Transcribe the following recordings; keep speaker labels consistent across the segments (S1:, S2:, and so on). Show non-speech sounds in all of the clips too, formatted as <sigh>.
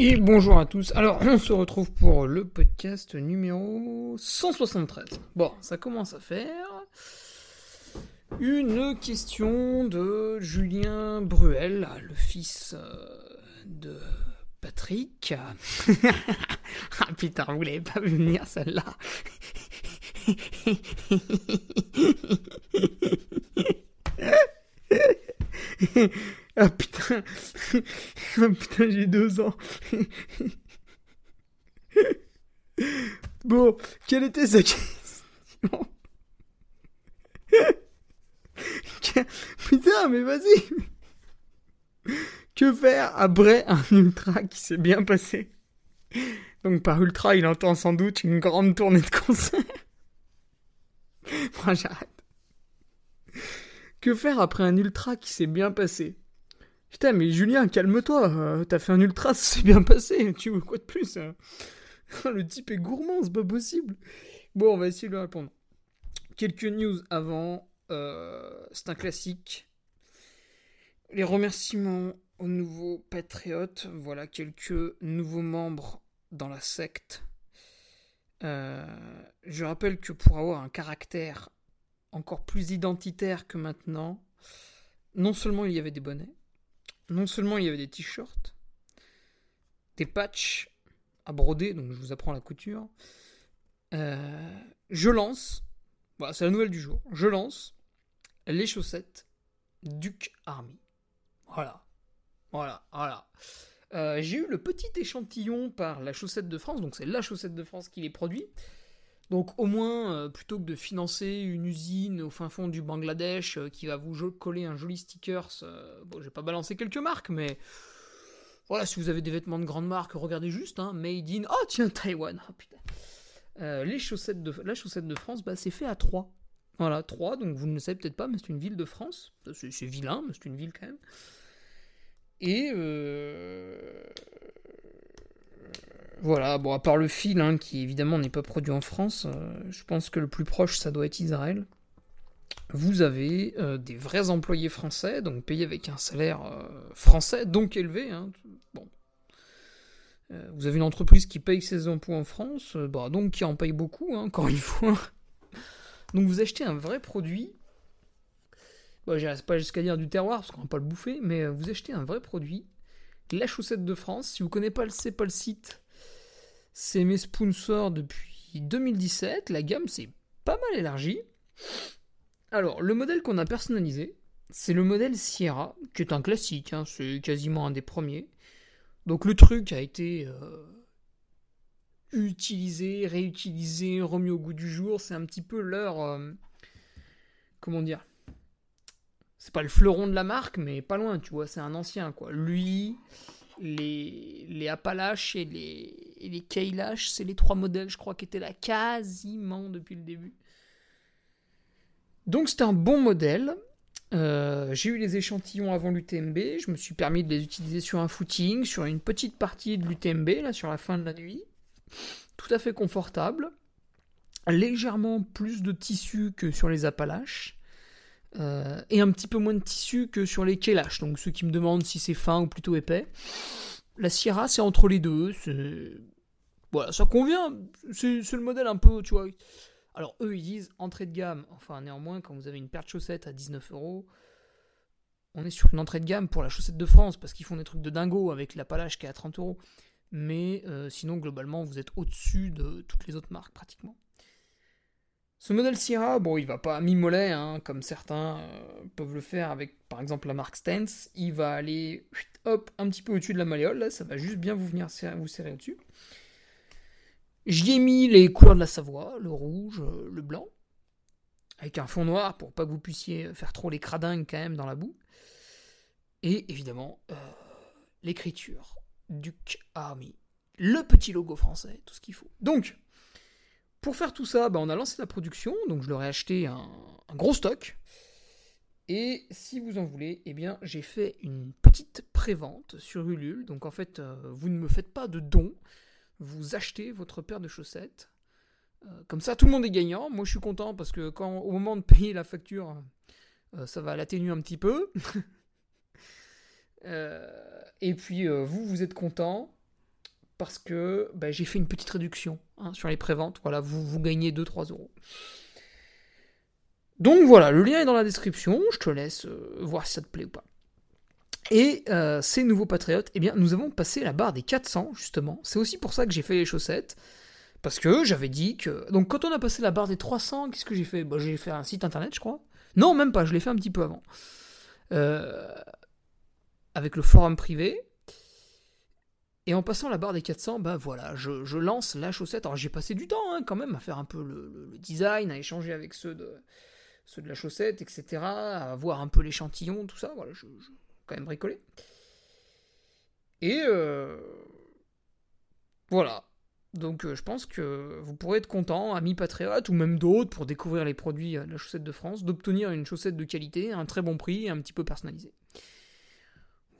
S1: Et bonjour à tous. Alors, on se retrouve pour le podcast numéro 173. Bon, ça commence à faire. Une question de Julien Bruel, le fils euh, de Patrick. <laughs> ah putain, vous l'avez pas vu venir celle-là. <laughs> Ah putain, ah <laughs> putain, j'ai deux ans. bon, quelle était sa question Putain, mais vas-y Que faire après un ultra qui s'est bien passé? Donc par ultra, il entend sans doute une grande tournée de concert. Moi, j'arrête. Que faire après un ultra qui s'est bien passé? Putain, mais Julien, calme-toi. Euh, t'as fait un ultra, <laughs> ça s'est bien passé. Tu veux quoi de plus hein <laughs> Le type est gourmand, c'est pas possible. Bon, on va essayer de lui répondre. Quelques news avant. Euh, c'est un classique. Les remerciements aux nouveaux patriotes. Voilà quelques nouveaux membres dans la secte. Euh, je rappelle que pour avoir un caractère encore plus identitaire que maintenant, non seulement il y avait des bonnets, non seulement il y avait des t-shirts, des patchs à broder, donc je vous apprends la couture. Euh, je lance, voilà, c'est la nouvelle du jour, je lance les chaussettes Duke Army. Voilà, voilà, voilà. Euh, j'ai eu le petit échantillon par la chaussette de France, donc c'est la chaussette de France qui les produit. Donc au moins, euh, plutôt que de financer une usine au fin fond du Bangladesh euh, qui va vous coller un joli stickers, euh, bon, j'ai pas balancé quelques marques, mais voilà, si vous avez des vêtements de grande marque, regardez juste, hein, Made in, oh tiens, Taïwan, oh, putain. les chaussettes de, la chaussette de France, bah, c'est fait à 3. Voilà, 3, donc vous ne le savez peut-être pas, mais c'est une ville de France. C'est vilain, mais c'est une ville quand même. Et voilà, bon, à part le fil, hein, qui évidemment n'est pas produit en France, euh, je pense que le plus proche, ça doit être Israël. Vous avez euh, des vrais employés français, donc payés avec un salaire euh, français, donc élevé. Hein, bon. vous avez une entreprise qui paye ses impôts en France, bah, donc qui en paye beaucoup, hein, encore une fois. donc vous achetez un vrai produit. Bon, j'irai pas jusqu'à dire du terroir, parce qu'on va pas le bouffer, mais vous achetez un vrai produit. La chaussette de France, si vous connaissez pas pas le site, c'est mes sponsors depuis 2017. La gamme s'est pas mal élargie. Alors, le modèle qu'on a personnalisé, c'est le modèle Sierra, qui est un classique, hein, c'est quasiment un des premiers. Donc le truc a été euh, utilisé, réutilisé, remis au goût du jour. C'est un petit peu leur... Euh, comment dire C'est pas le fleuron de la marque, mais pas loin, tu vois, c'est un ancien, quoi. Lui, les, les Appalaches et les, et les Kailash, c'est les trois modèles, je crois, qui étaient là quasiment depuis le début. Donc c'était un bon modèle. Euh, j'ai eu les échantillons avant l'UTMB, je me suis permis de les utiliser sur un footing, sur une petite partie de l'UTMB, là, sur la fin de la nuit. Tout à fait confortable. Légèrement plus de tissu que sur les Appalaches. Euh, et un petit peu moins de tissu que sur les Kelash. Donc ceux qui me demandent si c'est fin ou plutôt épais. La Sierra, c'est entre les deux. Voilà, ça convient. C'est le modèle un peu, tu vois. Alors eux, ils disent entrée de gamme. Enfin, néanmoins, quand vous avez une paire de chaussettes à 19 euros, on est sur une entrée de gamme pour la chaussette de France parce qu'ils font des trucs de dingo avec la palage qui est à 30 euros. Mais euh, sinon, globalement, vous êtes au-dessus de toutes les autres marques pratiquement. Ce modèle Sierra, bon, il va pas mi-mollet, hein, comme certains euh, peuvent le faire avec, par exemple, la marque Stance. Il va aller, hop, un petit peu au-dessus de la malléole, là, ça va juste bien vous venir vous serrer au-dessus. J'y ai mis les couleurs de la Savoie, le rouge, euh, le blanc, avec un fond noir pour pas que vous puissiez faire trop les cradingues quand même dans la boue. Et évidemment, euh, l'écriture Duke Army. Le petit logo français, tout ce qu'il faut. Donc, pour faire tout ça, bah, on a lancé la production, donc je leur ai acheté un, gros stock. Et si vous en voulez, eh bien, j'ai fait une petite prévente sur Ulule. Donc en fait, euh, vous ne me faites pas de dons, vous achetez votre paire de chaussettes. Euh, comme ça, tout le monde est gagnant. Moi, je suis content parce que quand, au moment de payer la facture, euh, ça va l'atténuer un petit peu. <laughs> et puis, vous, vous êtes content parce que bah, j'ai fait une petite réduction hein, sur les préventes. Voilà, vous, vous gagnez 2-3 euros. Donc voilà, le lien est dans la description. Je te laisse euh, voir si ça te plaît ou pas. Et euh, ces nouveaux patriotes, eh bien, nous avons passé la barre des 400, justement. C'est aussi pour ça que j'ai fait les chaussettes. Parce que j'avais dit que. Donc, quand on a passé la barre des 300, qu'est-ce que j'ai fait? Bah, J'ai fait un site internet, je crois. Non, même pas, je l'ai fait un petit peu avant. Euh, avec le forum privé. Et en passant la barre des 400, bah voilà, je, lance la chaussette. Alors j'ai passé du temps hein, quand même à faire un peu le, design, à échanger avec ceux de, ceux de la chaussette, etc. À voir un peu l'échantillon, tout ça. Voilà, je, je quand même bricolé. Et euh, voilà. Donc euh, je pense que vous pourrez être content, amis patriotes ou même d'autres, pour découvrir les produits de la chaussette de France, d'obtenir une chaussette de qualité, un très bon prix et un petit peu personnalisé.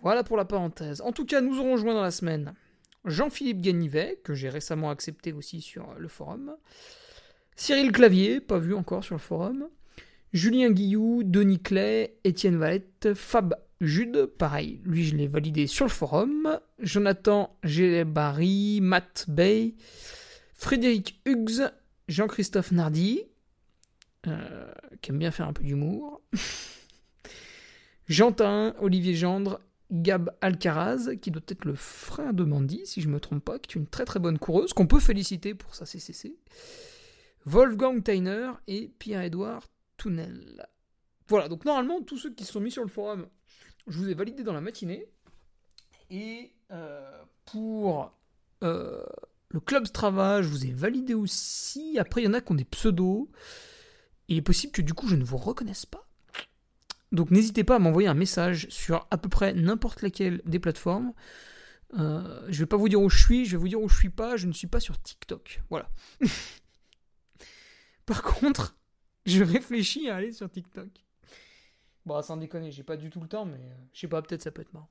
S1: Voilà pour la parenthèse. En tout cas, nous aurons joint dans la semaine Jean-Philippe Ganivet, que j'ai récemment accepté aussi sur le forum. Cyril Clavier, pas vu encore sur le forum. Julien Guillou, Denis Clay, Étienne Valette, Fab Jude, pareil, lui je l'ai validé sur le forum. Jonathan Gélébari, Matt Bay, Frédéric Hughes, Jean-Christophe Nardi, euh, qui aime bien faire un peu d'humour. <laughs> Jantin, Olivier Gendre Gab Alcaraz, qui doit être le frère de Mandy, si je ne me trompe pas, qui est une très très bonne coureuse, qu'on peut féliciter pour sa CCC. Wolfgang Teiner et Pierre-Édouard Tounel. Voilà, donc normalement, tous ceux qui se sont mis sur le forum, je vous ai validé dans la matinée. Et euh, pour euh, le Club Strava, je vous ai validé aussi. Après, il y en a qui ont des pseudos. Il est possible que du coup, je ne vous reconnaisse pas. Donc n'hésitez pas à m'envoyer un message sur à peu près n'importe laquelle des plateformes. Euh, je vais pas vous dire où je suis, je vais vous dire où je suis pas, je ne suis pas sur TikTok. Voilà. <laughs> Par contre, je réfléchis à aller sur TikTok. Bon, sans déconner, j'ai pas du tout le temps, mais euh, je sais pas, peut-être ça peut être marrant.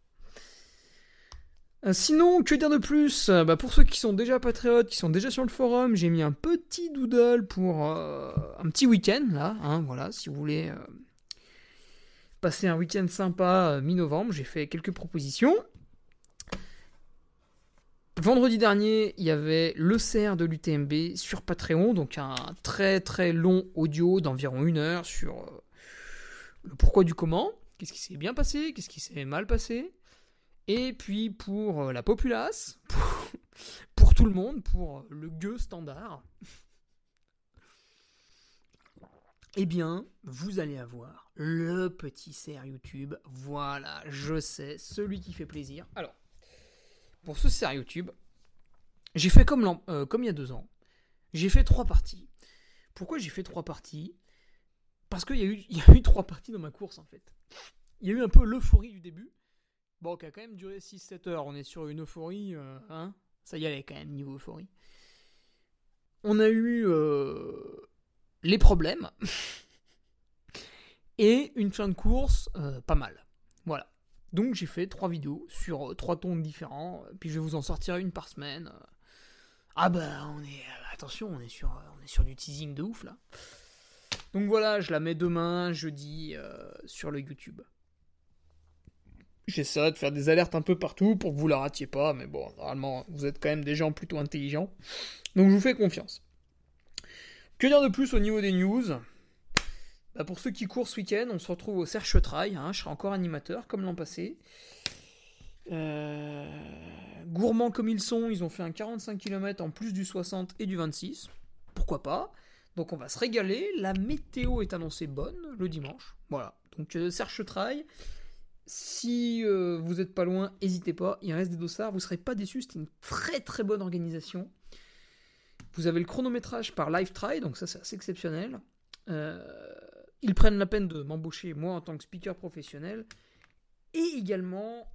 S1: Euh, sinon, que dire de plus? Bah, Pour ceux qui sont déjà patriotes, qui sont déjà sur le forum, j'ai mis un petit doodle pour un petit week-end, là. Hein, voilà, si vous voulez un week-end sympa euh, mi-novembre. J'ai fait quelques propositions. Vendredi dernier, il y avait le CR de l'UTMB sur Patreon, donc un très très long audio d'environ une heure sur euh, le pourquoi du comment, qu'est-ce qui s'est bien passé, qu'est-ce qui s'est mal passé. Et puis pour euh, la populace, <laughs> pour, pour tout le monde, pour le gueux standard, eh bien, vous allez avoir le petit CR YouTube. Voilà, je sais, celui qui fait plaisir. Alors, pour ce CR YouTube, j'ai fait comme, euh, comme il y a deux ans. J'ai fait trois parties. Pourquoi j'ai fait trois parties? Parce qu'il y, a eu, y a eu trois parties dans ma course, en fait. Il y a eu un peu l'euphorie du début. Bon, qui a quand même duré 6-7 heures. On est sur une euphorie, euh, hein? Ça y allait quand même, niveau euphorie. On a eu euh, les problèmes <laughs> et une fin de course euh, pas mal. Voilà. Donc j'ai fait trois vidéos sur euh, trois tons différents, puis je vais vous en sortir une par semaine. Ah bah on est attention, on est sur on est sur du teasing de ouf là. Donc voilà, je la mets demain, jeudi, euh, sur le YouTube. J'essaierai de faire des alertes un peu partout pour que vous la ratiez pas, mais bon, normalement, vous êtes quand même des gens plutôt intelligents. Donc je vous fais confiance. Que dire de plus au niveau des news? Bah, Pour ceux qui courent ce week-end, on se retrouve au Serche Trail. Hein, je serai encore animateur, comme l'an passé. Euh, gourmands comme ils sont, ils ont fait un 45 km en plus du 60 et du 26. Pourquoi pas? Donc on va se régaler. La météo est annoncée bonne le dimanche. Voilà. Donc euh, Serche Trail. Si euh, vous n'êtes pas loin, n'hésitez pas. Il reste des dossards. Vous ne serez pas déçus. C'est une très très bonne organisation. Vous avez le chronométrage par Live Try, donc ça c'est assez exceptionnel. Euh, ils prennent la peine de m'embaucher moi en tant que speaker professionnel et également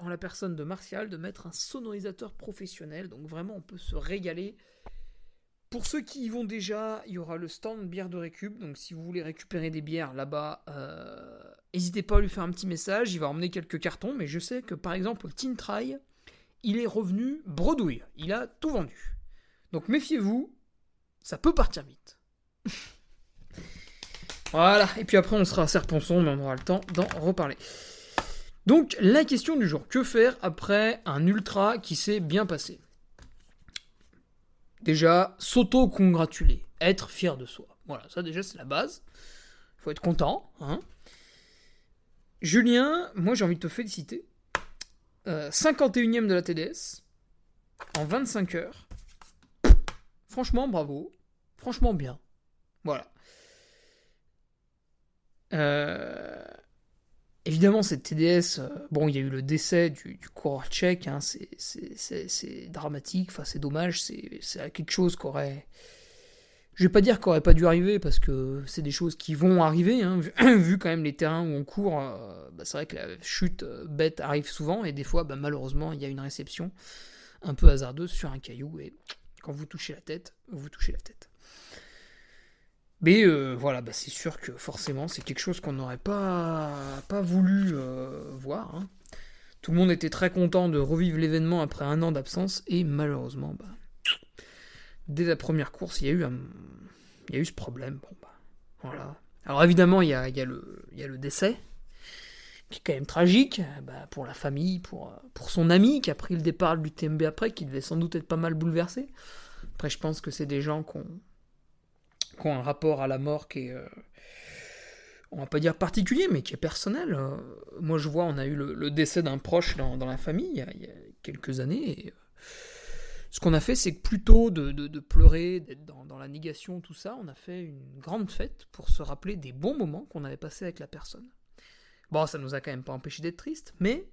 S1: en la personne de Martial de mettre un sonorisateur professionnel. Donc vraiment on peut se régaler. Pour ceux qui y vont déjà, il y aura le stand bière de récup. Donc si vous voulez récupérer des bières là-bas, euh, n'hésitez pas à lui faire un petit message. Il va emmener quelques cartons. Mais je sais que par exemple, Teen Try, il est revenu bredouille. Il a tout vendu. Donc méfiez-vous, ça peut partir vite. <laughs> voilà, et puis après on sera à Serponçon, mais on aura le temps d'en reparler. Donc la question du jour, que faire après un ultra qui s'est bien passé? Déjà, s'auto-congratuler, être fier de soi. Voilà, ça déjà c'est la base. Il faut être content. Hein Julien, moi j'ai envie de te féliciter. 51ème euh, de la TDS, en 25 heures. Franchement, bravo. Franchement, bien. Voilà. Euh, évidemment, cette TDS, euh, bon, il y a eu le décès du, coureur tchèque, hein, c'est dramatique, enfin, c'est dommage, c'est quelque chose qu'aurait. Je vais pas dire qu'aurait pas dû arriver parce que c'est des choses qui vont arriver, hein, vu, <clears throat> quand même les terrains où on court, euh, bah, c'est vrai que la chute bête arrive souvent et des fois, bah, malheureusement, il y a une réception un peu hasardeuse sur un caillou et quand vous touchez la tête, vous touchez la tête. Mais euh, voilà, bah c'est sûr que forcément c'est quelque chose qu'on n'aurait pas, pas voulu euh, voir. Hein. Tout le monde était très content de revivre l'événement après un an d'absence et malheureusement, bah, dès la première course, il y a eu, il y a eu ce problème. Bon, bah. Alors évidemment, il y a le décès, qui est quand même tragique bah, pour la famille, pour, pour son ami qui a pris le départ du TMB après, qui devait sans doute être pas mal bouleversé. Après, je pense que c'est des gens qui ont, un rapport à la mort qui est, euh, on va pas dire particulier, mais qui est personnel. Euh, moi, je vois, on a eu le, décès d'un proche dans, la famille il y, a, quelques années. Euh, ce qu'on a fait, c'est que plutôt de, de, pleurer, d'être dans, dans, la négation, tout ça, on a fait une grande fête pour se rappeler des bons moments qu'on avait passés avec la personne. Bon, ça nous a quand même pas empêché d'être triste, mais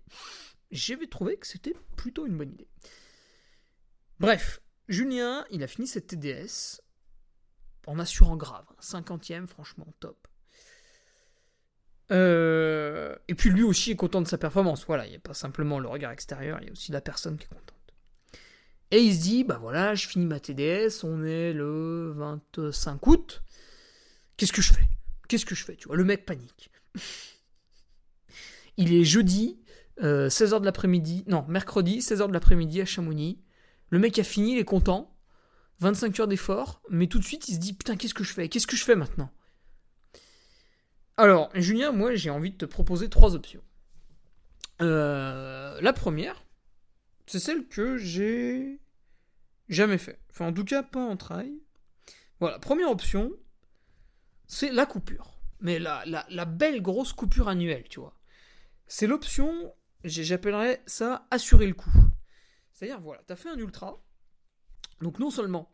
S1: j'avais trouvé que c'était plutôt une bonne idée. Bref, Julien, il a fini cette TDS en assurant grave. 50e, franchement, top. Euh, et puis lui aussi est content de sa performance. Voilà, il n'y a pas simplement le regard extérieur, il y a aussi la personne qui est contente. Et il se dit, bah voilà, je finis ma TDS, on est le 25 août. Qu'est-ce que je fais? Qu'est-ce que je fais? Tu vois, le mec panique. Il est jeudi, 16h euh, de l'après-midi, non, mercredi, 16h de l'après-midi à Chamonix. Le mec a fini, il est content. 25 heures d'effort, mais tout de suite il se dit putain qu'est-ce que je fais? Qu'est-ce que je fais maintenant? Alors, Julien, moi j'ai envie de te proposer trois options. Euh, la première, c'est celle que j'ai jamais fait. Enfin, en tout cas, pas en trail. Voilà, première option, c'est la coupure. Mais la, belle grosse coupure annuelle, tu vois. C'est l'option, j'appellerais ça assurer le coup. C'est-à-dire, voilà, tu as fait un ultra. Donc non seulement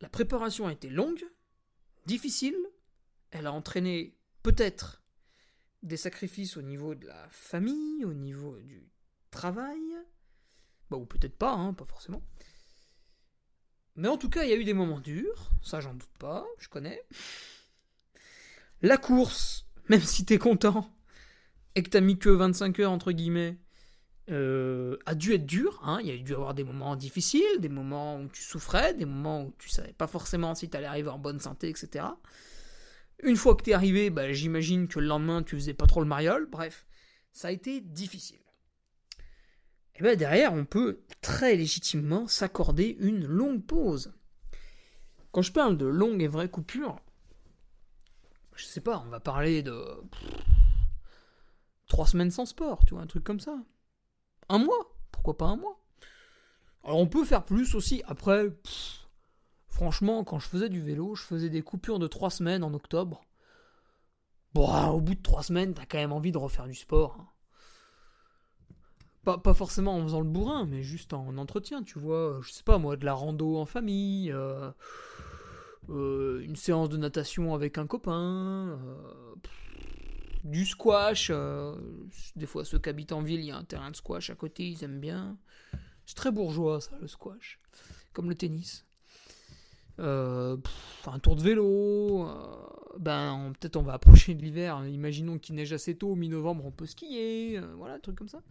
S1: la préparation a été longue, difficile, elle a entraîné peut-être des sacrifices au niveau de la famille, au niveau du travail, bah, ou peut-être pas, hein, pas forcément. Mais en tout cas, il y a eu des moments durs, ça j'en doute pas, je connais. La course, même si t'es content et que t'as mis que 25 heures entre guillemets, euh, a dû être dur. Hein. Il y a dû avoir des moments difficiles, des moments où tu souffrais, des moments où tu savais pas forcément si tu allais arriver en bonne santé, etc. Une fois que tu es arrivé, bah, j'imagine que le lendemain tu faisais pas trop le mariole. Bref, ça a été difficile. Et bien derrière, on peut très légitimement s'accorder une longue pause. Quand je parle de longue et vraie coupure, je sais pas, on va parler de trois semaines sans sport, tu vois, un truc comme ça. Un mois, pourquoi pas un mois Alors on peut faire plus aussi. Après, franchement, quand je faisais du vélo, je faisais des coupures de trois semaines en octobre. Bon, au bout de trois semaines, t'as quand même envie de refaire du sport. Hein. Pas, forcément en faisant le bourrin, mais juste en entretien, tu vois. Je sais pas moi, de la rando en famille, euh, euh, une séance de natation avec un copain, euh, du squash. des fois, ceux qui habitent en ville, il y a un terrain de squash à côté, ils aiment bien. C'est très bourgeois, ça, le squash. Comme le tennis. un tour de vélo. ben, peut-être on va approcher de l'hiver. Imaginons qu'il neige assez tôt, mi-novembre, on peut skier. voilà, un truc comme ça.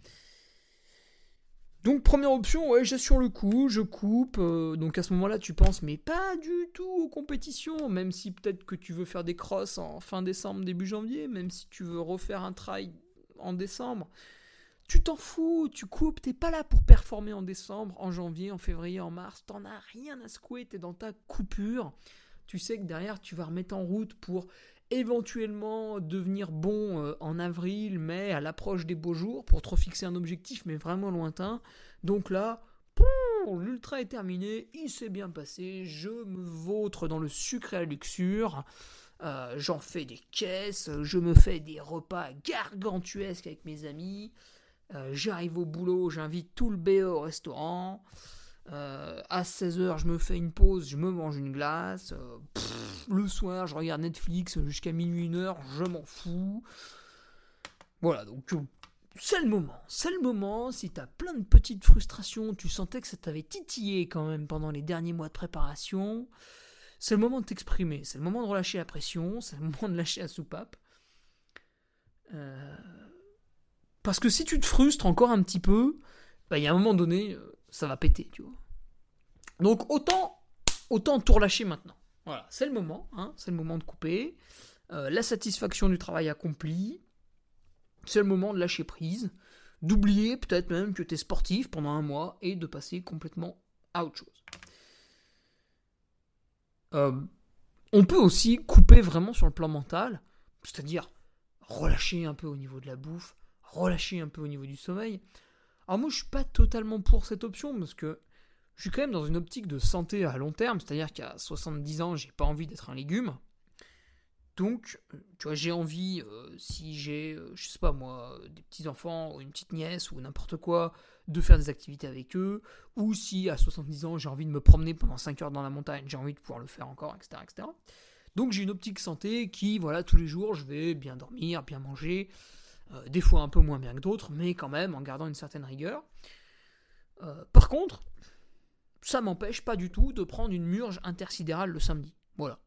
S1: Donc première option, ouais, sur le coup, je coupe. Euh, donc à ce moment-là, tu penses, mais pas du tout aux compétitions, même si peut-être que tu veux faire des crosses en fin décembre, début janvier, même si tu veux refaire un trail en décembre. Tu t'en fous, tu coupes, t'es pas là pour performer en décembre, en janvier, en février, en mars, t'en as rien à secouer, t'es dans ta coupure. Tu sais que derrière, tu vas remettre en route pour éventuellement devenir bon euh, en avril, mai, à l'approche des beaux jours, pour trop fixer un objectif, mais vraiment lointain. Donc là, l'ultra est terminé, il s'est bien passé, je me vautre dans le sucre et la luxure. Euh, j'en fais des caisses, je me fais des repas gargantuesques avec mes amis. Euh, j'arrive au boulot, j'invite tout le BE au restaurant. Euh, à 16h, je me fais une pause, je me mange une glace. Euh, le soir, je regarde Netflix jusqu'à minuit, 1h, je m'en fous. Voilà, donc euh, c'est le moment. C'est le moment. Si t'as plein de petites frustrations, tu sentais que ça t'avait titillé quand même pendant les derniers mois de préparation. C'est le moment de t'exprimer. C'est le moment de relâcher la pression. C'est le <laughs> moment de lâcher la soupape. Parce que si tu te frustres encore un petit peu, bah, il y a un moment donné, ça va péter, tu vois. Donc autant, autant tout relâcher maintenant. Voilà, c'est le moment, hein, c'est le moment de couper. Euh, la satisfaction du travail accompli, c'est le moment de lâcher prise, d'oublier peut-être même que tu es sportif pendant un mois et de passer complètement à autre chose. Euh, on peut aussi couper vraiment sur le plan mental, c'est-à-dire relâcher un peu au niveau de la bouffe, relâcher un peu au niveau du sommeil. Alors moi, je suis pas totalement pour cette option parce que je suis quand même dans une optique de santé à long terme, c'est-à-dire qu'à 70 ans, j'ai pas envie d'être un légume. Donc, tu vois, j'ai envie, euh, si j'ai, euh, je sais pas moi, des petits-enfants ou une petite nièce ou n'importe quoi, de faire des activités avec eux, ou si à 70 ans, j'ai envie de me promener pendant 5 heures dans la montagne, j'ai envie de pouvoir le faire encore, etc. etc. Donc, j'ai une optique santé qui, voilà, tous les jours, je vais bien dormir, bien manger, euh, des fois un peu moins bien que d'autres, mais quand même en gardant une certaine rigueur. Euh, par contre, ça m'empêche pas du tout de prendre une murge intersidérale le samedi. Voilà.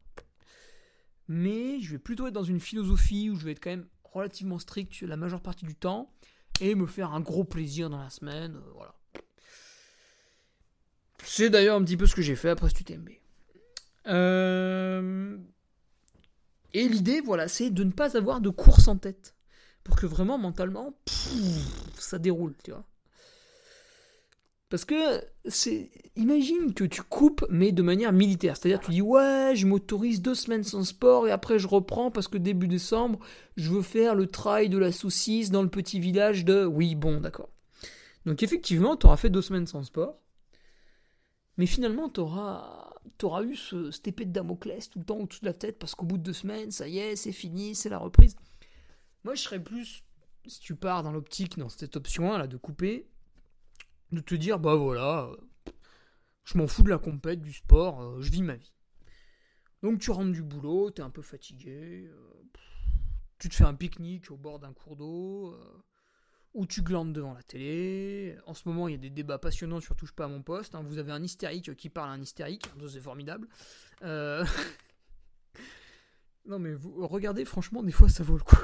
S1: Mais je vais plutôt être dans une philosophie où je vais être quand même relativement strict la majeure partie du temps et me faire un gros plaisir dans la semaine. Euh, voilà. C'est d'ailleurs un petit peu ce que j'ai fait après ce UTMB. Et l'idée, voilà, c'est de ne pas avoir de course en tête pour que vraiment mentalement ça déroule, tu vois. Parce que c'est imagine que tu coupes mais de manière militaire, c'est-à-dire tu dis ouais, je m'autorise deux semaines sans sport et après je reprends parce que début décembre, je veux faire le trail de la saucisse dans le petit village de oui, bon, d'accord. Donc effectivement, tu auras fait deux semaines sans sport. Mais finalement, tu auras, eu ce, cette épée de Damoclès tout le temps au-dessus de la tête parce qu'au bout de deux semaines, ça y est, c'est fini, c'est la reprise. Moi, je serais plus, si tu pars dans l'optique, dans cette option 1, là, de couper, de te dire, bah voilà, euh, je m'en fous de la compète, du sport, euh, je vis ma vie. Donc tu rentres du boulot, t'es un peu fatigué, euh, tu te fais un pique-nique au bord d'un cours d'eau, ou tu glandes devant la télé. En ce moment, il y a des débats passionnants sur Touche pas à mon poste. Hein. Vous avez un hystérique qui parle à un hystérique, c'est formidable. <laughs> non mais vous regardez, franchement, des fois ça vaut le coup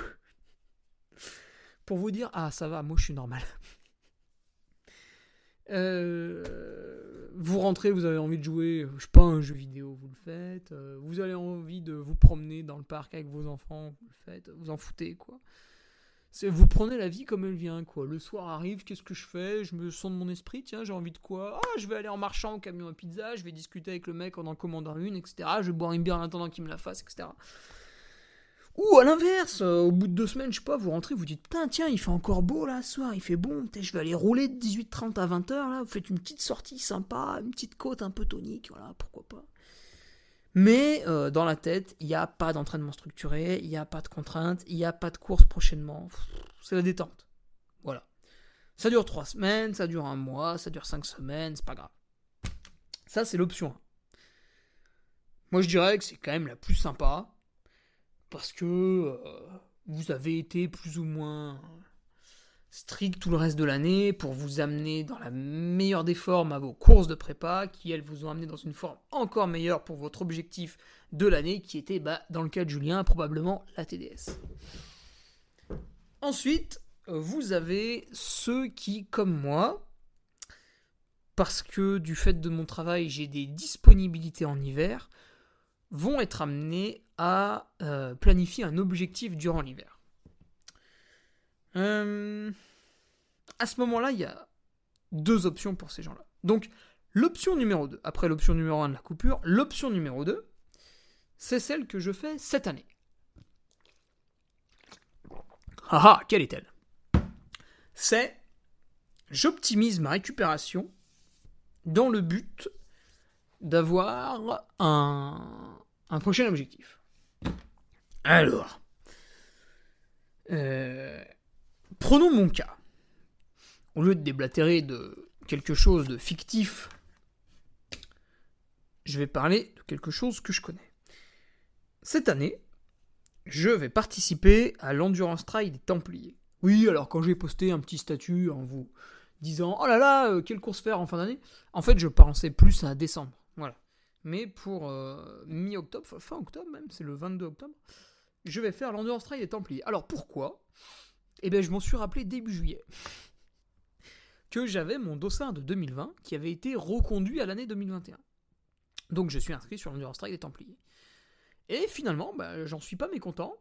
S1: pour vous dire ah ça va, moi je suis normal. <laughs> Euh, vous rentrez, vous avez envie de jouer, je sais pas, un jeu vidéo, vous le faites. Euh, vous avez envie de vous promener dans le parc avec vos enfants, vous le faites. Vous en foutez, quoi. Vous prenez la vie comme elle vient, quoi. Le soir arrive, qu'est-ce que je fais? Je me sens de mon esprit, tiens, j'ai envie de quoi? Ah, je vais aller en marchant au camion à pizza, je vais discuter avec le mec en en commandant une, etc. Je vais boire une bière en attendant qu'il me la fasse, etc. Ou à l'inverse, euh, au bout de deux semaines, je sais pas, vous rentrez, vous dites Putain, tiens, il fait encore beau là ce soir, il fait bon, je vais aller rouler de 18h30 à 20h là, vous faites une petite sortie sympa, une petite côte un peu tonique, voilà, pourquoi pas. Mais euh, dans la tête, il n'y a pas d'entraînement structuré, il n'y a pas de contraintes, il n'y a pas de course prochainement. C'est la détente. Voilà. Ça dure trois semaines, ça dure un mois, ça dure cinq semaines, c'est pas grave. Ça, c'est l'option 1. Moi, je dirais que c'est quand même la plus sympa parce que euh, vous avez été plus ou moins strict tout le reste de l'année pour vous amener dans la meilleure des formes à vos courses de prépa, qui elles vous ont amené dans une forme encore meilleure pour votre objectif de l'année, qui était, bah, dans le cas de Julien, probablement la TDS. Ensuite, vous avez ceux qui, comme moi, parce que du fait de mon travail, j'ai des disponibilités en hiver, vont être amenés à euh, planifier un objectif durant l'hiver. Euh, à ce moment-là, il y a deux options pour ces gens-là. Donc, l'option numéro 2, après l'option numéro 1 de la coupure, l'option numéro 2, c'est celle que je fais cette année. Ah ah, quelle est-elle? C'est j'optimise ma récupération dans le but d'avoir un, un prochain objectif. Alors, euh, prenons mon cas. Au lieu de déblatérer de quelque chose de fictif, je vais parler de quelque chose que je connais. Cette année, je vais participer à l'Endurance Trail des Templiers. Oui, alors quand j'ai posté un petit statut en vous disant Oh là là, euh, quelle course faire en fin d'année En fait, je pensais plus à décembre. Mais pour euh, mi-octobre, fin octobre même, c'est le 22 octobre, je vais faire l'Endurance Trail des Templiers. Alors pourquoi? Eh bien, je m'en suis rappelé début juillet que j'avais mon dossard de 2020 qui avait été reconduit à l'année 2021. Donc je suis inscrit sur l'Endurance Trail des Templiers. Et finalement, bah, j'en suis pas mécontent.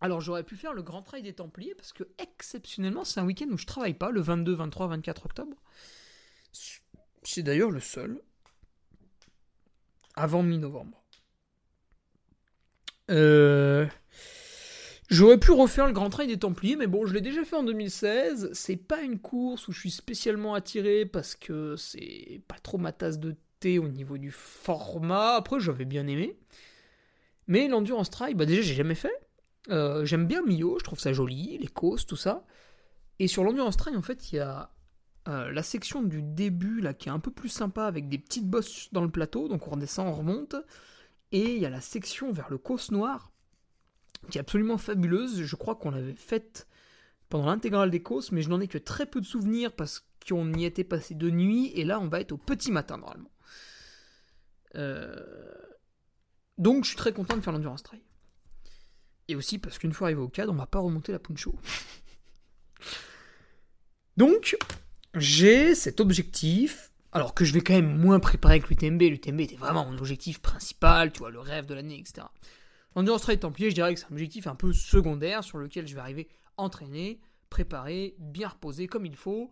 S1: Alors j'aurais pu faire le Grand Trail des Templiers parce que exceptionnellement c'est un week-end où je travaille pas, le 22, 23, 24 octobre. C'est d'ailleurs le seul avant mi-novembre. Euh... J'aurais pu refaire le Grand Trail des Templiers, mais bon, je l'ai déjà fait en 2016. C'est pas une course où je suis spécialement attiré parce que c'est pas trop ma tasse de thé au niveau du format. Après, j'avais bien aimé. Mais l'Endurance Trail, bah déjà, j'ai jamais fait. Euh, j'aime bien Mio, je trouve ça joli, les courses, tout ça. Et sur l'Endurance Trail, en fait, il y a euh, la section du début là qui est un peu plus sympa avec des petites bosses dans le plateau, donc on redescend, on remonte. Et il y a la section vers le Causse Noir qui est absolument fabuleuse. Je crois qu'on l'avait faite pendant l'intégrale des courses, mais je n'en ai que très peu de souvenirs parce qu'on y était passé de nuit, et là on va être au petit matin normalement. Euh, donc je suis très content de faire l'endurance trail. Et aussi parce qu'une fois arrivé au cadre, on va pas remonter la puncho. <laughs> donc, j'ai cet objectif, alors que je vais quand même moins préparer que l'UTMB. L'UTMB était vraiment mon objectif principal, tu vois, le rêve de l'année, etc. Endurance Trail Templier, je dirais que c'est un objectif un peu secondaire sur lequel je vais arriver entraîné, préparé, bien reposé comme il faut.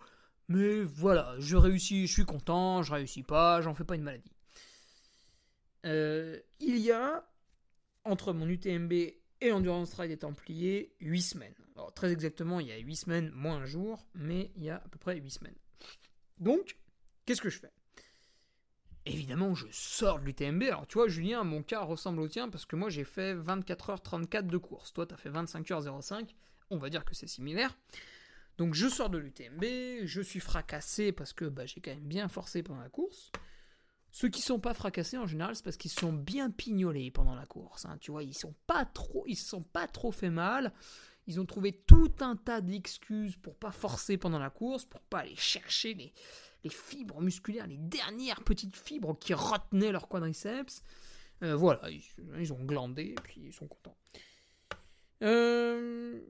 S1: Mais voilà, je réussis, je suis content, je réussis pas, j'en fais pas une maladie. Euh, il y a, entre mon UTMB et Endurance Trail des Templiers, 8 semaines. Alors, très exactement, il y a 8 semaines moins un jour, mais il y a à peu près 8 semaines. Donc, qu'est-ce que je fais? Évidemment, je sors de l'UTMB. Alors, tu vois, Julien, mon cas ressemble au tien parce que moi, j'ai fait 24h34 de course. Toi, tu as fait 25h05. On va dire que c'est similaire. Donc, je sors de l'UTMB. Je suis fracassé parce que bah, j'ai quand même bien forcé pendant la course. Ceux qui sont pas fracassés en général, c'est parce qu'ils sont bien pignolés pendant la course. Hein. Tu vois, ils sont pas trop, ils se sont pas trop fait mal. Ils ont trouvé tout un tas d'excuses pour pas forcer pendant la course, pour pas aller chercher les, fibres musculaires, les dernières petites fibres qui retenaient leur quadriceps. Euh, voilà, ils, ont glandé et puis ils sont contents. Euh,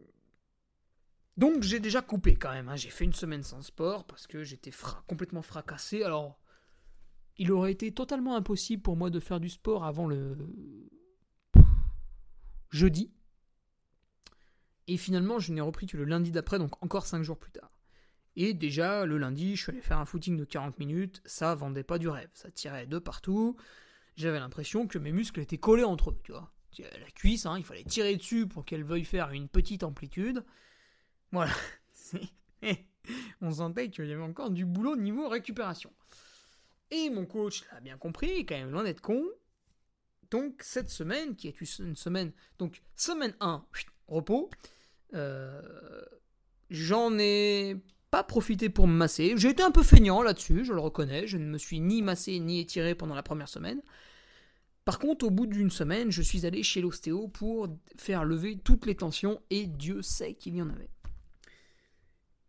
S1: donc j'ai déjà coupé quand même. Hein. J'ai fait une semaine sans sport parce que j'étais complètement fracassé. Alors, il aurait été totalement impossible pour moi de faire du sport avant le jeudi. Et finalement, je n'ai repris que le lundi d'après, donc encore 5 jours plus tard. Et déjà, le lundi, je suis allé faire un footing de 40 minutes, ça vendait pas du rêve, ça tirait de partout, j'avais l'impression que mes muscles étaient collés entre eux, tu vois. La cuisse, hein, il fallait tirer dessus pour qu'elle veuille faire une petite amplitude. Voilà. <laughs> On sentait qu'il y avait encore du boulot niveau récupération. Et mon coach l'a bien compris, quand même loin d'être con. Donc cette semaine, qui est une semaine, donc semaine 1, repos, j'en ai pas profité pour me masser. J'ai été un peu feignant là-dessus, je le reconnais. Je ne me suis ni massé ni étiré pendant la première semaine. Par contre, au bout d'une semaine, je suis allé chez l'ostéo pour faire lever toutes les tensions et Dieu sait qu'il y en avait.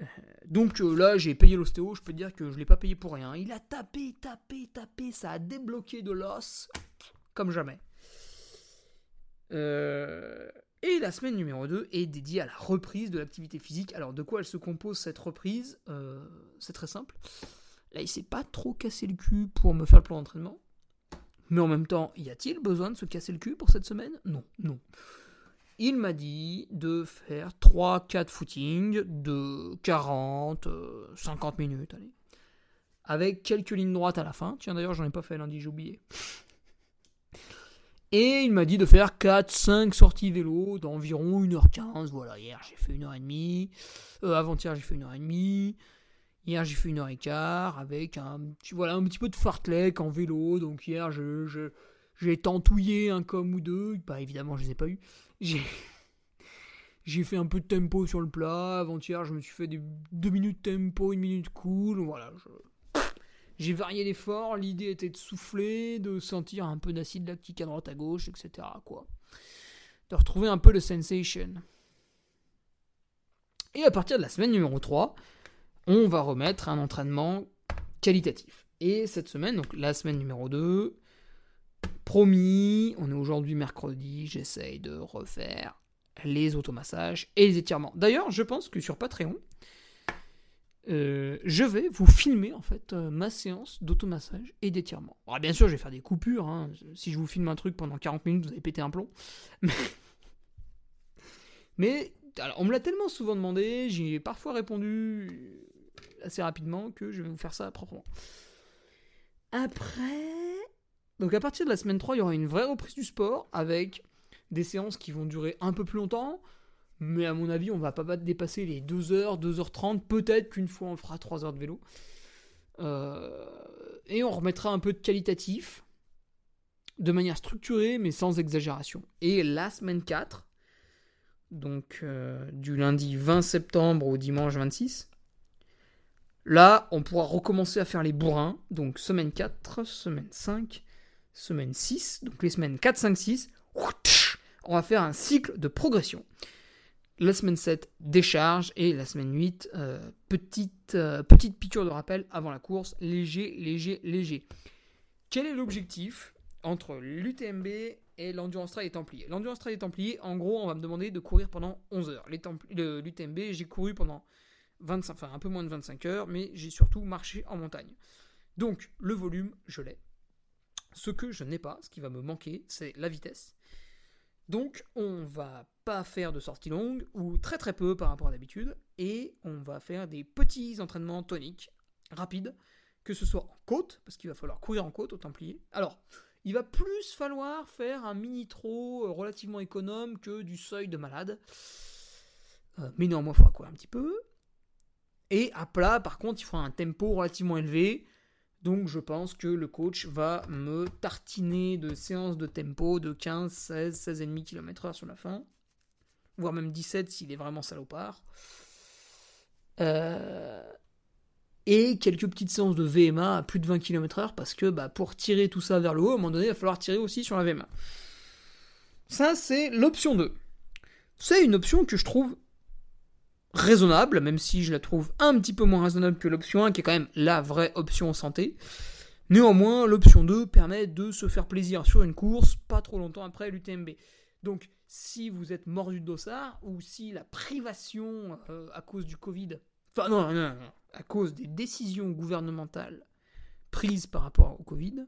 S1: Euh, donc euh, là, j'ai payé l'ostéo, je peux dire que je ne l'ai pas payé pour rien. Il a tapé, tapé, tapé, ça a débloqué de l'os comme jamais. Euh, et la semaine numéro 2 est dédiée à la reprise de l'activité physique. Alors de quoi elle se compose cette reprise? C'est très simple. Là, il s'est pas trop cassé le cul pour me faire le plan d'entraînement. Mais en même temps, y a-t-il besoin de se casser le cul pour cette semaine? Non, non. Il m'a dit de faire 3-4 footings de 40, 50 euh, minutes, allez. Avec quelques lignes droites à la fin. Tiens, d'ailleurs, j'en ai pas fait lundi, j'ai oublié. Et il m'a dit de faire 4-5 sorties vélo d'environ 1h15. Voilà, hier j'ai fait 1h30. Euh, avant-hier j'ai fait 1h30. Hier, j'ai fait une heure et quart avec un, petit peu de fartlek en vélo. Donc hier, je, je, j'ai tentouillé un com ou deux. Bah, évidemment, je les ai pas eu. J'ai, <laughs> j'ai fait un peu de tempo sur le plat. Avant-hier, je me suis fait des deux minutes tempo, une minute cool. Voilà, j'ai varié l'effort. L'idée était de souffler, de sentir un peu d'acide lactique à droite à gauche, etc. Quoi. De retrouver un peu le sensation. Et à partir de la semaine numéro 3, on va remettre un entraînement qualitatif. Et cette semaine, donc la semaine numéro 2, promis, on est aujourd'hui mercredi, j'essaye de refaire les automassages et les étirements. D'ailleurs, je pense que sur Patreon, euh, je vais vous filmer en fait euh, ma séance d'automassage et d'étirement. Alors, bien sûr, je vais faire des coupures. Hein. Si je vous filme un truc pendant 40 minutes, vous allez péter un plomb. <laughs> Mais, on me l'a tellement souvent demandé, j'ai parfois répondu assez rapidement que je vais vous faire ça proprement. Après, donc à partir de la semaine 3, il y aura une vraie reprise du sport avec des séances qui vont durer un peu plus longtemps. Mais à mon avis, on va pas dépasser les 2h, 2h30. Peut-être qu'une fois on fera 3 heures de vélo. Euh, et on remettra un peu de qualitatif. De manière structurée, mais sans exagération. Et la semaine 4, donc euh, du lundi 20 septembre au dimanche 26, Là, on pourra recommencer à faire les bourrins. Donc semaine 4, semaine 5, semaine 6. Donc les semaines 4, 5, 6. On va faire un cycle de progression. La semaine 7, décharge. Et la semaine 8, euh, petite, euh, petite piqûre de rappel avant la course. Léger, léger, léger. Quel est l'objectif entre l'UTMB et l'Endurance Trail et Templier L'Endurance Trail et Templier, en gros, on va me demander de courir pendant 11 heures. L'UTMB, j'ai couru pendant 25, enfin un peu moins de 25 heures, mais j'ai surtout marché en montagne. Donc le volume, je l'ai. Ce que je n'ai pas, ce qui va me manquer, c'est la vitesse. Donc on va pas faire de sorties longues, ou très très peu par rapport à d'habitude, et on va faire des petits entraînements toniques, rapides, que ce soit en côte, parce qu'il va falloir courir en côte au Templier. Alors, il va plus falloir faire un mini-tro relativement économe que du seuil de malade. Euh, mais néanmoins, il faudra courir un petit peu. Et à plat, par contre, il faut un tempo relativement élevé. Donc je pense que le coach va me tartiner de séances de tempo de 15, 16, 16,5 km/h sur la fin. Voire même 17 s'il est vraiment salopard. Euh, et quelques petites séances de VMA à plus de 20 km/h parce que bah, pour tirer tout ça vers le haut, à un moment donné, il va falloir tirer aussi sur la VMA. Ça, c'est l'option 2. C'est une option que je trouve raisonnable, même si je la trouve un petit peu moins raisonnable que l'option 1, qui est quand même la vraie option santé. Néanmoins, l'option 2 permet de se faire plaisir sur une course pas trop longtemps après l'UTMB. Donc, si vous êtes mordu de dossard, ou si la privation euh, à cause du Covid, enfin non, non, non, à cause des décisions gouvernementales prises par rapport au Covid,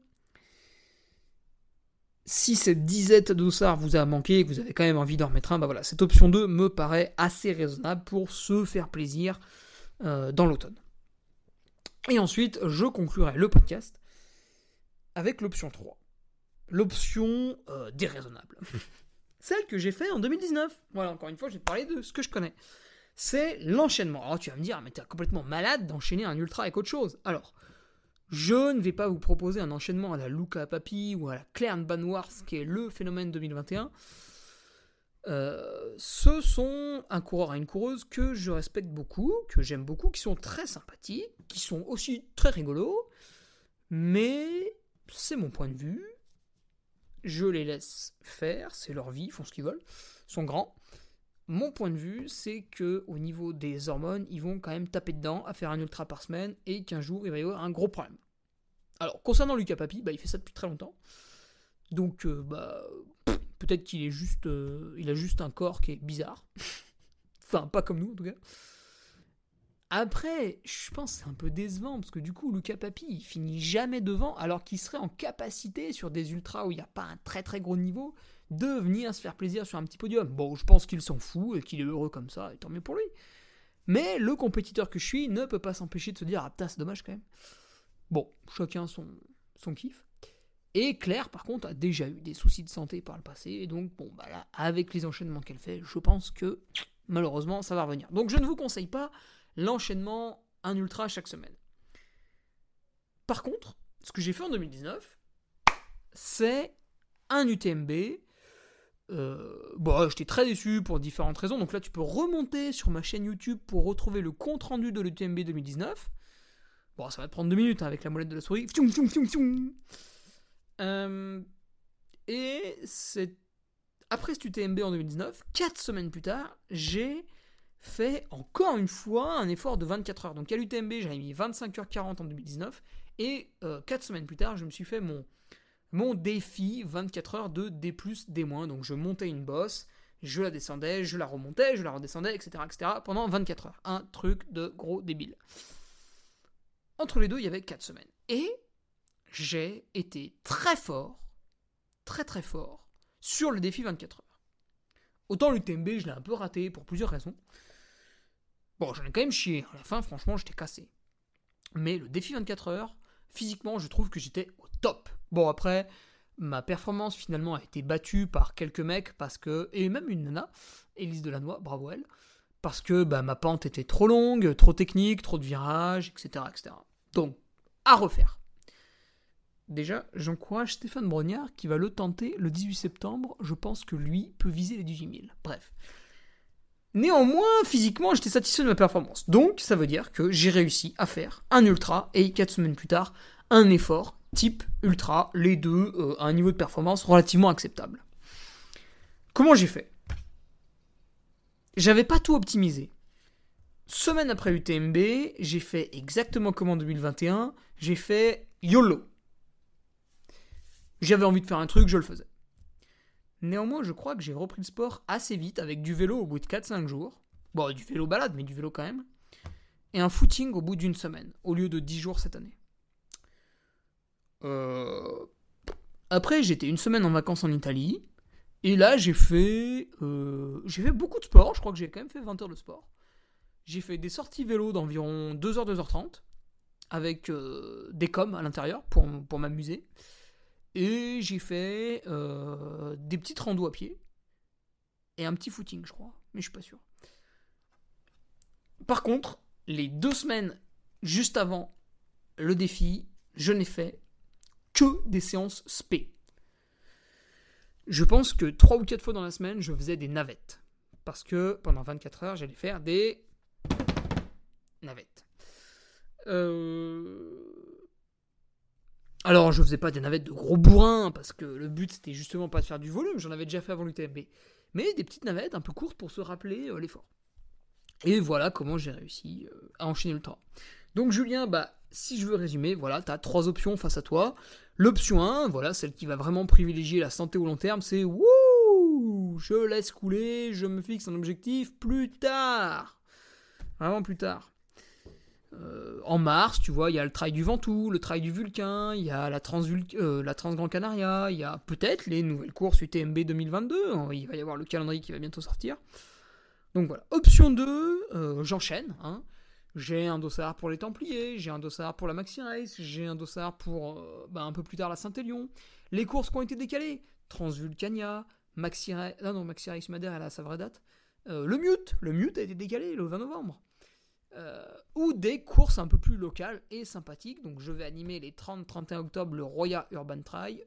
S1: si cette disette d'Ossard vous a manqué et que vous avez quand même envie d'en remettre un, bah voilà, cette option 2 me paraît assez raisonnable pour se faire plaisir euh, dans l'automne. Et ensuite, je conclurai le podcast avec l'option 3. L'option euh, déraisonnable. <laughs> celle que j'ai fait en 2019. Voilà, encore une fois, je vais te parler de ce que je connais. C'est l'enchaînement. Alors tu vas me dire, mais t'es complètement malade d'enchaîner un ultra avec autre chose. Alors, je ne vais pas vous proposer un enchaînement à la Luca Papi ou à la Claire Banwarth, qui est le phénomène 2021. Euh, ce sont un coureur et une coureuse que je respecte beaucoup, que j'aime beaucoup, qui sont très sympathiques, qui sont aussi très rigolos, mais c'est mon point de vue. Je les laisse faire, c'est leur vie, font ce qu'ils veulent, sont grands. Mon point de vue, c'est que au niveau des hormones, ils vont quand même taper dedans à faire un ultra par semaine et qu'un jour il va y avoir un gros problème. Alors concernant Lucas Papi, bah, il fait ça depuis très longtemps. Donc euh, bah peut-être qu'il est juste euh, il a juste un corps qui est bizarre. <laughs> enfin pas comme nous en tout cas. Après, je pense que c'est un peu décevant parce que du coup, Lucas Papi, il finit jamais devant alors qu'il serait en capacité sur des ultras où il n'y a pas un très très gros niveau de venir se faire plaisir sur un petit podium. Bon, je pense qu'il s'en fout et qu'il est heureux comme ça, et tant mieux pour lui. Mais le compétiteur que je suis ne peut pas s'empêcher de se dire Ah putain, c'est dommage quand même. Bon, chacun son, son kiff. Et Claire, par contre, a déjà eu des soucis de santé par le passé, et donc, bon, bah là, avec les enchaînements qu'elle fait, je pense que malheureusement, ça va revenir. Donc, je ne vous conseille pas l'enchaînement un ultra chaque semaine. Par contre, ce que j'ai fait en 2019, c'est un UTMB. Euh, bon, j'étais très déçu pour différentes raisons. Donc là, tu peux remonter sur ma chaîne YouTube pour retrouver le compte rendu de l'UTMB 2019. Bon, ça va te prendre deux minutes hein, avec la molette de la souris. Euh, et c'est après cet UTMB en 2019, quatre semaines plus tard, j'ai fait encore une fois un effort de 24 heures. Donc à l'UTMB, j'avais mis 25h40 en 2019. Et 4 euh, semaines plus tard, je me suis fait mon, mon défi 24 heures de D+, D-. Donc je montais une bosse, je la descendais, je la remontais, je la redescendais, etc. etc. pendant 24 heures. Un truc de gros débile. Entre les deux, il y avait 4 semaines. Et j'ai été très fort, très très fort, sur le défi 24 heures. Autant l'UTMB, je l'ai un peu raté pour plusieurs raisons. Bon, j'en ai quand même chié. À la fin, franchement, j'étais cassé. Mais le défi 24 heures, physiquement, je trouve que j'étais top. Bon, après, ma performance finalement a été battue par quelques mecs parce que. Et même une nana, Elise Delannoy, bravo elle. Parce que bah, ma pente était trop longue, trop technique, trop de virages, etc. etc. Donc, à refaire. Déjà, j'encourage Stéphane Brognard qui va le tenter le 18 septembre. Je pense que lui peut viser les 18 000. Bref. Néanmoins, physiquement, j'étais satisfait de ma performance. Donc, ça veut dire que j'ai réussi à faire un ultra et 4 semaines plus tard, un effort type ultra, les deux euh, à un niveau de performance relativement acceptable. Comment j'ai fait? J'avais pas tout optimisé. Semaine après l'UTMB, j'ai fait exactement comme en 2021, j'ai fait YOLO. J'avais envie de faire un truc, je le faisais. Néanmoins, je crois que j'ai repris le sport assez vite avec du vélo au bout de 4-5 jours. Bon, du vélo balade, mais du vélo quand même. Et un footing au bout d'une semaine, au lieu de 10 jours cette année. Euh... Après, j'étais une semaine en vacances en Italie. Et là, j'ai fait, euh... j'ai fait beaucoup de sport. Je crois que j'ai quand même fait 20 heures de sport. J'ai fait des sorties vélo d'environ 2h, 2h30. Avec euh, des coms à l'intérieur pour, pour m'amuser. Et j'ai fait des petites randos à pied. Et un petit footing, je crois. Mais je suis pas sûr. Par contre, les deux semaines juste avant le défi, je n'ai fait des séances spé. Je pense que trois ou quatre fois dans la semaine, je faisais des navettes. Parce que pendant 24 heures, j'allais faire des navettes. Euh... Alors, je faisais pas des navettes de gros bourrins, parce que le but c'était justement pas de faire du volume, j'en avais déjà fait avant l'UTMB. Mais des petites navettes un peu courtes pour se rappeler euh, l'effort. Et voilà comment j'ai réussi euh, à enchaîner le temps. Donc, Julien, bah, si je veux résumer, voilà, tu as trois options face à toi. L'option 1, voilà, celle qui va vraiment privilégier la santé au long terme, c'est Wouh Je laisse couler, je me fixe un objectif plus tard. Vraiment plus tard. Euh, en mars, tu vois, il y a le trail du Ventoux, le trail du Vulcain, il y a la Trans, euh, Grand Canaria, il y a peut-être les nouvelles courses UTMB 2022. Il va y avoir le calendrier qui va bientôt sortir. Donc voilà. Option 2, euh, j'enchaîne. Hein. J'ai un dossard pour les Templiers, j'ai un dossard pour la Maxi Race, j'ai un dossard pour bah, un peu plus tard la Saint-Élion. Les courses qui ont été décalées Transvulcania, Maxi non, non, Maxi Rex Madère, elle a sa vraie date. le Mute, le Mute a été décalé le 20 novembre. ou des courses un peu plus locales et sympathiques. Donc je vais animer les 30-31 octobre le Roya Urban Trail.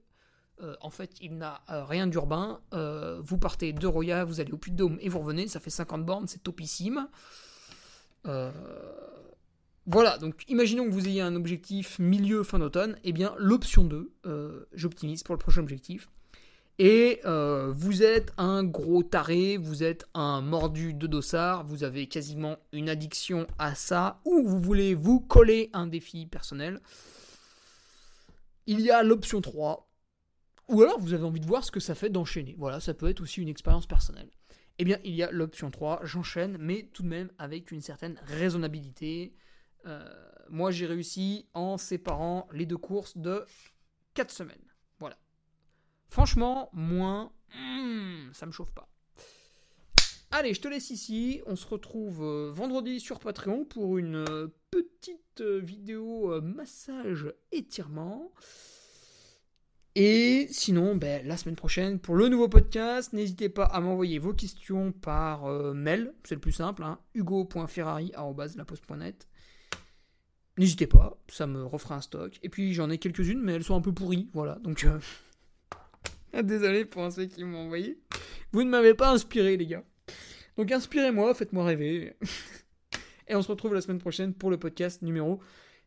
S1: en fait, il n'a rien d'urbain. vous partez de Roya, vous allez au Puy-de-Dôme et vous revenez. Ça fait 50 bornes, c'est topissime. Voilà, donc imaginons que vous ayez un objectif milieu fin d'automne, et eh bien l'option 2, euh, j'optimise pour le prochain objectif. Et euh, vous êtes un gros taré, vous êtes un mordu de dossard, vous avez quasiment une addiction à ça, ou vous voulez vous coller un défi personnel. Il y a l'option 3, ou alors vous avez envie de voir ce que ça fait d'enchaîner. Voilà, ça peut être aussi une expérience personnelle. Eh bien, il y a l'option 3, j'enchaîne, mais tout de même avec une certaine raisonnabilité. Euh, moi, j'ai réussi en séparant les deux courses de 4 semaines. Voilà. Franchement, moins, hmm, ça me chauffe pas. Allez, je te laisse ici. On se retrouve euh, vendredi sur Patreon pour une euh, petite vidéo massage étirement. Et sinon, ben, la semaine prochaine, pour le nouveau podcast, n'hésitez pas à m'envoyer vos questions par mail. C'est le plus simple, hein, hugo.ferrari.net. N'hésitez pas, ça me refera un stock. Et puis j'en ai quelques-unes, mais elles sont un peu pourries, voilà. Donc, euh, <laughs> désolé pour ceux qui m'ont envoyé. Vous ne m'avez pas inspiré, les gars. Donc inspirez-moi, faites-moi rêver. <laughs> et on se retrouve la semaine prochaine pour le podcast numéro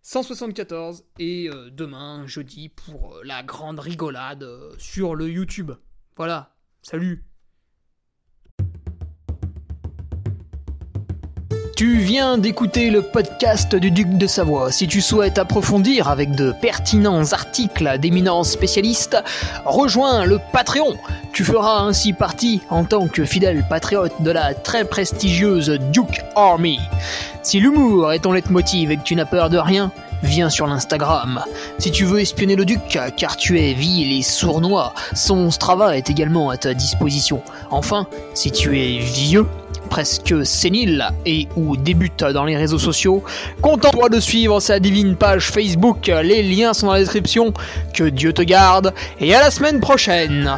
S1: 174. Et euh, demain, jeudi, pour euh, la grande rigolade sur le YouTube. Voilà, salut
S2: Tu viens d'écouter le podcast du Duc de Savoie. Si tu souhaites approfondir avec de pertinents articles d'éminents spécialistes, rejoins le Patreon. Tu feras ainsi partie en tant que fidèle patriote de la très prestigieuse Duke Army. Si l'humour est ton leitmotiv et que tu n'as peur de rien, viens sur l'Instagram. Si tu veux espionner le duc, car tu es vil et sournois, son Strava est également à ta disposition. Enfin, si tu es vieux, presque sénile et ou débute dans les réseaux sociaux, contente-toi de suivre sa divine page Facebook, les liens sont dans la description, que Dieu te garde, et à la semaine prochaine